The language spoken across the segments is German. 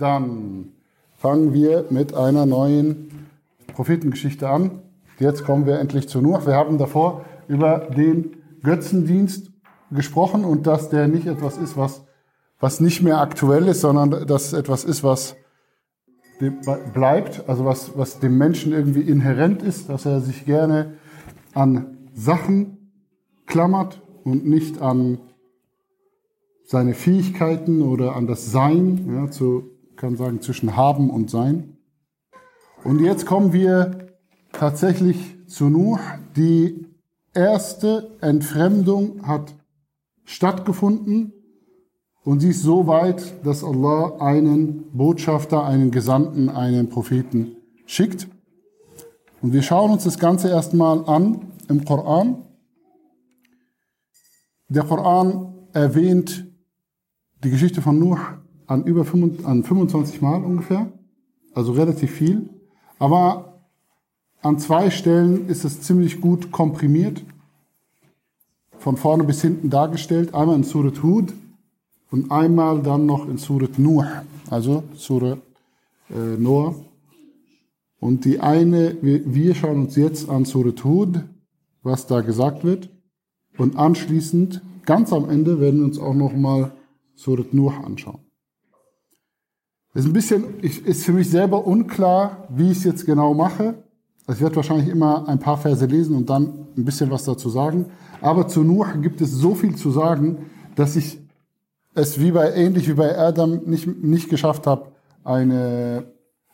Dann fangen wir mit einer neuen Prophetengeschichte an. Jetzt kommen wir endlich zu Nuh. Wir haben davor über den Götzendienst gesprochen und dass der nicht etwas ist, was, was nicht mehr aktuell ist, sondern dass es etwas ist, was bleibt, also was, was dem Menschen irgendwie inhärent ist, dass er sich gerne an Sachen klammert und nicht an seine Fähigkeiten oder an das Sein, ja, zu, kann sagen, zwischen Haben und Sein. Und jetzt kommen wir tatsächlich zu Nuh. Die erste Entfremdung hat stattgefunden und sie ist so weit, dass Allah einen Botschafter, einen Gesandten, einen Propheten schickt. Und wir schauen uns das Ganze erstmal an im Koran. Der Koran erwähnt die Geschichte von Nuh an über 25 Mal ungefähr, also relativ viel. Aber an zwei Stellen ist es ziemlich gut komprimiert, von vorne bis hinten dargestellt. Einmal in Surat Hud und einmal dann noch in Surat Nuh, also Surat äh, Noah. Und die eine, wir, wir schauen uns jetzt an Surat Hud, was da gesagt wird. Und anschließend, ganz am Ende, werden wir uns auch noch mal Surat Nuh anschauen. Ist ein bisschen, ist für mich selber unklar, wie ich es jetzt genau mache. Also ich werde wahrscheinlich immer ein paar Verse lesen und dann ein bisschen was dazu sagen. Aber zu Nuh gibt es so viel zu sagen, dass ich es wie bei, ähnlich wie bei Adam nicht, nicht geschafft habe, eine,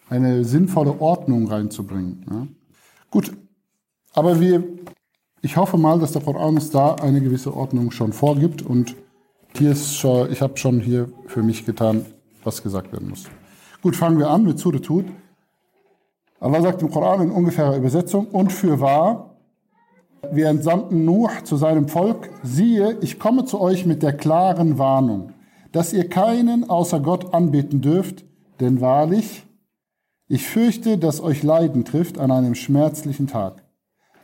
eine sinnvolle Ordnung reinzubringen. Ja. Gut. Aber wir, ich hoffe mal, dass der Koran uns da eine gewisse Ordnung schon vorgibt und hier ist schon, ich habe schon hier für mich getan, was gesagt werden muss. Gut, fangen wir an mit Surat Hud. Allah sagt im Koran in ungefährer Übersetzung, und für wahr, wir entsandten Nuh zu seinem Volk, siehe, ich komme zu euch mit der klaren Warnung, dass ihr keinen außer Gott anbeten dürft, denn wahrlich, ich fürchte, dass euch Leiden trifft an einem schmerzlichen Tag.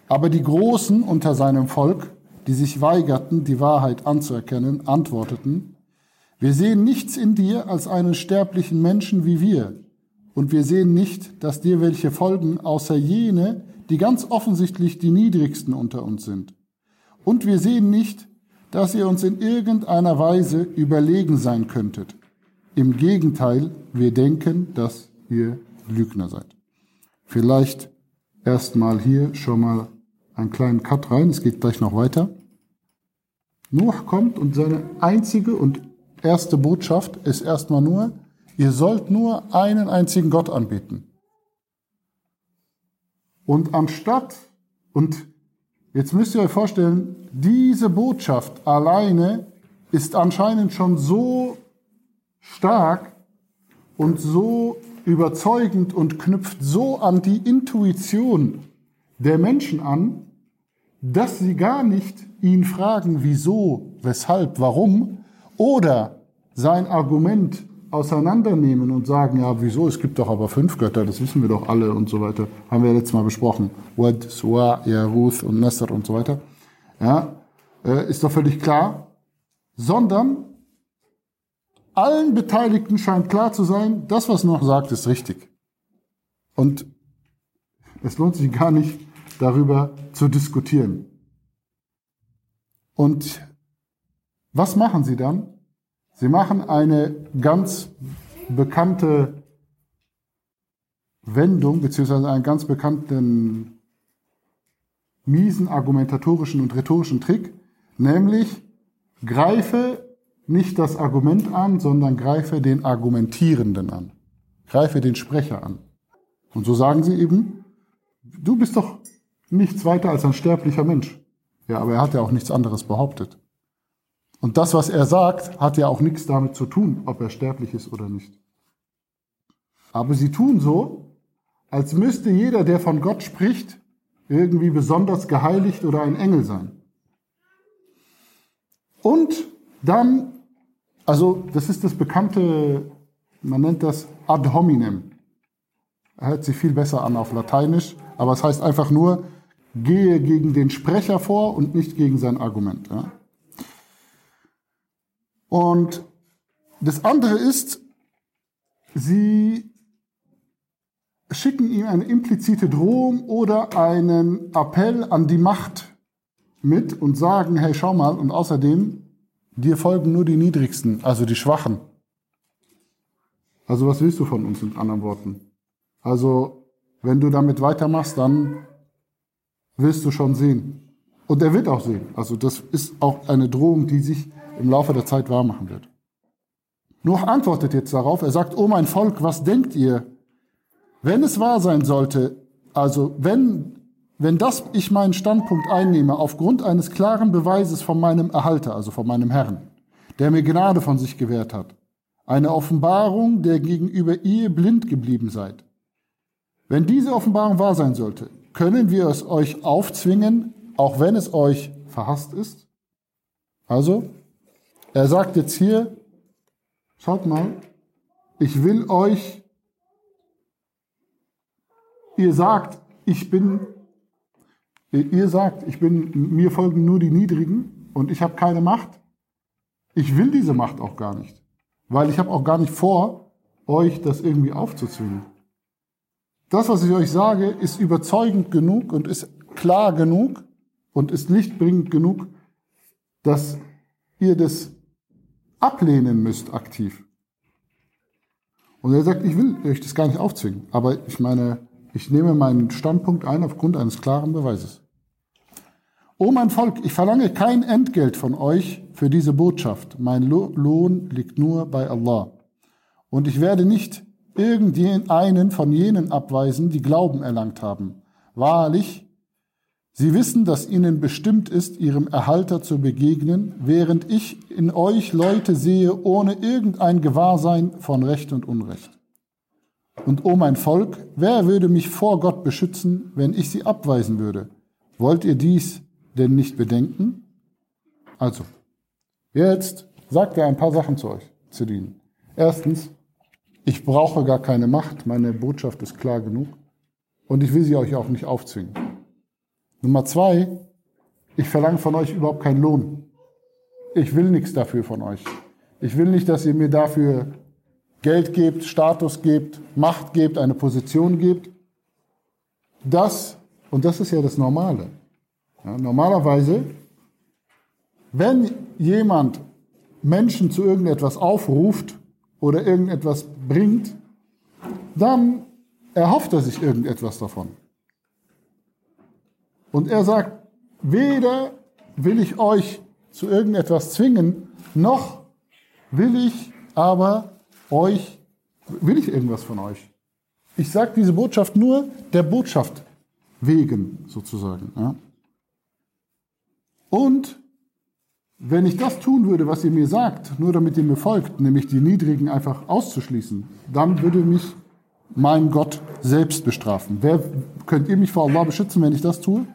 Aber die Großen unter seinem Volk, die sich weigerten, die Wahrheit anzuerkennen, antworteten, wir sehen nichts in dir als einen sterblichen Menschen wie wir, und wir sehen nicht, dass dir welche folgen, außer jene, die ganz offensichtlich die niedrigsten unter uns sind. Und wir sehen nicht, dass ihr uns in irgendeiner Weise überlegen sein könntet. Im Gegenteil, wir denken, dass ihr Lügner seid. Vielleicht erstmal hier schon mal einen kleinen Cut rein, es geht gleich noch weiter. Noah kommt und seine einzige und erste Botschaft ist erstmal nur, ihr sollt nur einen einzigen Gott anbeten. Und anstatt, und jetzt müsst ihr euch vorstellen, diese Botschaft alleine ist anscheinend schon so stark und so überzeugend und knüpft so an die Intuition der Menschen an, dass sie gar nicht ihn fragen, wieso, weshalb, warum, oder sein Argument auseinandernehmen und sagen, ja, wieso, es gibt doch aber fünf Götter, das wissen wir doch alle und so weiter, haben wir letztes Mal besprochen. Wad, Suwa, Yaruth und Nasser und so weiter. Ja, äh, ist doch völlig klar. Sondern allen Beteiligten scheint klar zu sein, das, was noch sagt, ist richtig. Und es lohnt sich gar nicht, darüber zu diskutieren. Und was machen sie dann? Sie machen eine ganz bekannte Wendung, beziehungsweise einen ganz bekannten miesen argumentatorischen und rhetorischen Trick, nämlich greife nicht das Argument an, sondern greife den Argumentierenden an. Greife den Sprecher an. Und so sagen sie eben, du bist doch nichts weiter als ein sterblicher Mensch. Ja, aber er hat ja auch nichts anderes behauptet. Und das, was er sagt, hat ja auch nichts damit zu tun, ob er sterblich ist oder nicht. Aber sie tun so, als müsste jeder, der von Gott spricht, irgendwie besonders geheiligt oder ein Engel sein. Und dann, also das ist das bekannte, man nennt das ad hominem. Hört sich viel besser an auf Lateinisch, aber es heißt einfach nur, gehe gegen den Sprecher vor und nicht gegen sein Argument. Ja? Und das andere ist, sie schicken ihm eine implizite Drohung oder einen Appell an die Macht mit und sagen, hey, schau mal, und außerdem, dir folgen nur die Niedrigsten, also die Schwachen. Also was willst du von uns mit anderen Worten? Also, wenn du damit weitermachst, dann wirst du schon sehen. Und er wird auch sehen. Also das ist auch eine Drohung, die sich im Laufe der Zeit wahrmachen wird. Nuh antwortet jetzt darauf, er sagt, oh mein Volk, was denkt ihr? Wenn es wahr sein sollte, also wenn, wenn das ich meinen Standpunkt einnehme aufgrund eines klaren Beweises von meinem Erhalter, also von meinem Herrn, der mir Gnade von sich gewährt hat, eine Offenbarung, der gegenüber ihr blind geblieben seid. Wenn diese Offenbarung wahr sein sollte, können wir es euch aufzwingen, auch wenn es euch verhasst ist? Also, er sagt jetzt hier, schaut mal, ich will euch, ihr sagt, ich bin, ihr sagt, ich bin, mir folgen nur die Niedrigen und ich habe keine Macht. Ich will diese Macht auch gar nicht, weil ich habe auch gar nicht vor, euch das irgendwie aufzuzwingen. Das, was ich euch sage, ist überzeugend genug und ist klar genug und ist lichtbringend genug, dass ihr das ablehnen müsst aktiv. Und er sagt, ich will euch das gar nicht aufzwingen, aber ich meine, ich nehme meinen Standpunkt ein aufgrund eines klaren Beweises. O mein Volk, ich verlange kein Entgelt von euch für diese Botschaft. Mein Lohn liegt nur bei Allah. Und ich werde nicht irgendeinen von jenen abweisen, die Glauben erlangt haben. Wahrlich, sie wissen, dass ihnen bestimmt ist, ihrem Erhalter zu begegnen, während ich in euch Leute sehe ohne irgendein Gewahrsein von Recht und Unrecht. Und o mein Volk, wer würde mich vor Gott beschützen, wenn ich sie abweisen würde? Wollt ihr dies denn nicht bedenken? Also, jetzt sagt er ein paar Sachen zu euch, zu dienen. Erstens, ich brauche gar keine Macht, meine Botschaft ist klar genug und ich will sie euch auch nicht aufzwingen. Nummer zwei, ich verlange von euch überhaupt keinen Lohn. Ich will nichts dafür von euch. Ich will nicht, dass ihr mir dafür Geld gebt, Status gebt, Macht gebt, eine Position gebt. Das, und das ist ja das Normale. Ja, normalerweise, wenn jemand Menschen zu irgendetwas aufruft, oder irgendetwas bringt, dann erhofft er sich irgendetwas davon. Und er sagt, weder will ich euch zu irgendetwas zwingen, noch will ich aber euch, will ich irgendwas von euch. Ich sage diese Botschaft nur der Botschaft wegen, sozusagen. Ja. Und wenn ich das tun würde, was ihr mir sagt, nur damit ihr mir folgt, nämlich die Niedrigen einfach auszuschließen, dann würde mich mein Gott selbst bestrafen. Wer, könnt ihr mich vor Allah beschützen, wenn ich das tue?